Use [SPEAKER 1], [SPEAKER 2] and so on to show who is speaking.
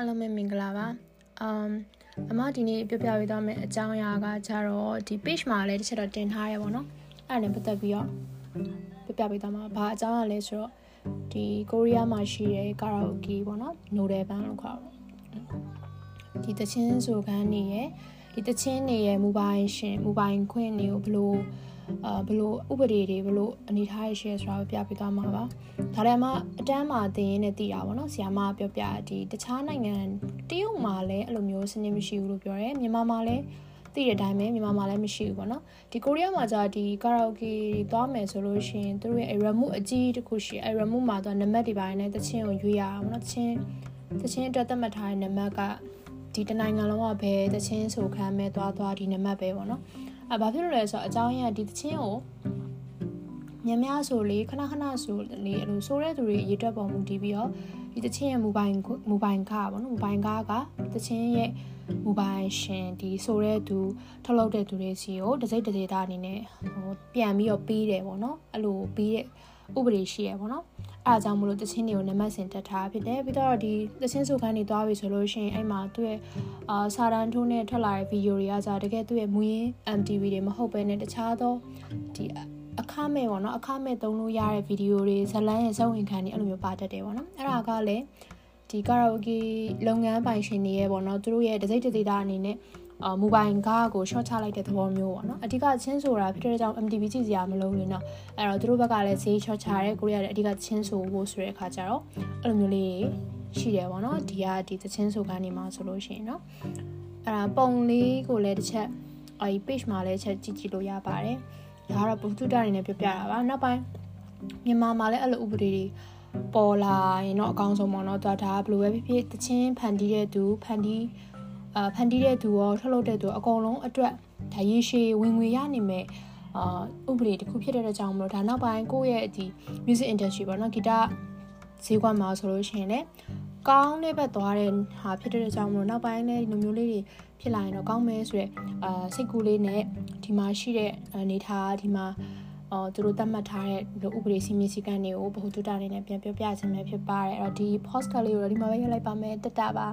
[SPEAKER 1] အားလုံးပဲမင်္ဂလာပါအမ်အမဒီနေ့ပြောပြပေးသွားမယ့်အကြောင်းအရာကကြတော့ဒီ page မှာလည်းတစ်ချက်တော့တင်ထားရဲပေါ့နော်အဲ့ဒါနဲ့ပတ်သက်ပြီးတော့ပြောပြပေးသွားမှာဘာအကြောင်းအရာလဲဆိုတော့ဒီကိုရီးယားမှာရှိတဲ့ကာရာအိုကေပေါ့နော်နိုဒယ်ဘန်လို့ခေါ်တော့ဒီတချင်းဆိုခန်းနေရဲ့ဒီတချင်းနေရဲ့မူပိုင်ရှင်မူပိုင်ခွင့်တွေကိုဘလို့ အာဘလို့ဥပဒေတွေဘလို့အနေထားရရှယ်ဆိုတာကိုပြပြသွားမှာပါဒါလည်းမှအတန်းမှာသင်ရင်းနဲ့သိတာပေါ့နော်ဆရာမပြောပြဒီတခြားနိုင်ငံတရုတ်မှာလည်းအဲ့လိုမျိုးစနစ်မရှိဘူးလို့ပြောတယ်မြန်မာမှာလည်းသိတဲ့အတိုင်းပဲမြန်မာမှာလည်းမရှိဘူးပေါ့နော်ဒီကိုရီးယားမှာじゃဒီကာရာအိုကေသွားမယ်ဆိုလို့ရှိရင်သူတို့ရဲ့ remote အကြီးတစ်ခုရှိအဲ remote မှာတော့နံပါတ်တွေပိုင်းနဲ့တချင်းကိုရွေးရအောင်ပေါ့နော်တချင်းတချင်းအတွက်သတ်မှတ်ထားတဲ့နံပါတ်ကဒီတနိုင်ငံလုံးကဘယ်တချင်းဆိုခမ်းမဲ့သွားသွားဒီနံပါတ်ပဲပေါ့နော် အဲဘာဖြစ်လို့လဲဆိုတော့အကြောင်းရင်းကဒီတချင်းကိုမြများဆိုလေခဏခဏဆိုလေအဲ့လိုဆိုတဲ့သူတွေရေတွက်ပေါ်မူတည်ပြီးတော့ဒီတချင်းရဲ့မူပိုင်မူပိုင်ကားပေါ့နော်မူပိုင်ကားကတချင်းရဲ့မူပိုင်ရှင်ဒီဆိုတဲ့သူထုတ်လုပ်တဲ့သူတွေစီကိုတစိမ့်တစိမ့်သားအနေနဲ့ဟိုပြန်ပြီးတော့ပေးတယ်ပေါ့နော်အဲ့လိုပေးတဲ့ဥပဒေရှိရပေါ့နော် အဲအကြောင်းမလို့တချင်းတွေကိုနံပါတ်စင်တက်ထားဖြစ်တယ်ပြီးတော့ဒီတချင်းစုခန်းတွေသွားပြီဆိုလို့ရှိရင်အဲ့မှာသူ့ရဲ့အာစာတန်းထိုးနဲ့ထွက်လာတဲ့ဗီဒီယိုတွေကကြာတကယ်သူ့ရဲ့မူရင်း MTV တွေမဟုတ်ဘဲနဲ့တခြားသောဒီအခမဲ့ပေါ့နော်အခမဲ့သုံးလို့ရတဲ့ဗီဒီယိုတွေဇလန်းရဲ့ဇဝင်ခံတွေအဲ့လိုမျိုးပါတတ်တယ်ပေါ့နော်အဲ့ဒါကလည်းဒီကာရာအိုကေလုပ်ငန်းပိုင်ရှင်တွေရဲ့ပေါ့နော်သူတို့ရဲ့ဒစိမ့်ဒစိမ့်သားအနေနဲ့ အာမိုဘိုင်ကားကို short ချလိုက်တဲ့သဘောမျိုးပေါ့နော်အဓိကချင်းဆိုတာဖြစ်တဲ့ကြောင့် MTV ကြည့်စရာမလိုဘူးလေနော်အဲ့တော့သူတို့ဘက်ကလည်းဈေး short ချတယ်ကိုရီးယားလည်းအဓိကချင်းဆိုဖို့ဆိုတဲ့အခါကျတော့အဲ့လိုမျိုးလေးရှိတယ်ပေါ့နော်ဒီကဒီသချင်းဆိုကနေမှဆိုလို့ရှိရင်နော်အဲ့ဒါပုံလေးကိုလည်းတစ်ချက်အဲဒီ page မှာလည်းချက်ကြည့်ကြည့်လို့ရပါတယ်ဒါကတော့ပုထုတအနေနဲ့ပြပြတာပါနောက်ပိုင်းမြန်မာမှာလည်းအဲ့လိုဥပဒေတွေပေါ်လာရင်တော့အကောင်းဆုံးပေါ့နော်ဒါဒါဘယ်လိုပဲဖြစ်ဖြစ်တချင်းဖန်တီးတဲ့သူဖန်တီး အာဖန်တီးတဲ့သူရောထုတ်လုပ်တဲ့သူအကုန်လုံးအတွက်ဒါရေရှည်ဝင်ငွေရနိုင်မဲ့အာဥပဒေတစ်ခုဖြစ်တဲ့အကြောင်းမလို့ဒါနောက်ပိုင်းကိုယ့်ရဲ့ဒီ music industry ပေါ့နော်ဂီတဈေးကွက်မှာဆိုလို့ရှိရင်လည်းကောင်းတဲ့ဘက်သွားတဲ့ဟာဖြစ်တဲ့အကြောင်းမလို့နောက်ပိုင်းလည်းဒီလိုမျိုးလေးတွေဖြစ်လာရင်တော့ကောင်းမယ်ဆိုတော့အာစိတ်ကူးလေးနဲ့ဒီမှာရှိတဲ့အနေထားဒီမှာအော်သူတို့သတ်မှတ်ထားတဲ့ဥပဒေစည်းမျဉ်းစည်းကမ်းတွေကိုဘ ഹു တုတအနေနဲ့ပြန်ပြောပြခြင်းပဲဖြစ်ပါတယ်အဲ့တော့ဒီ post ကလေးကိုတော့ဒီမှာပဲရလိုက်ပါမယ်တက်တာပါ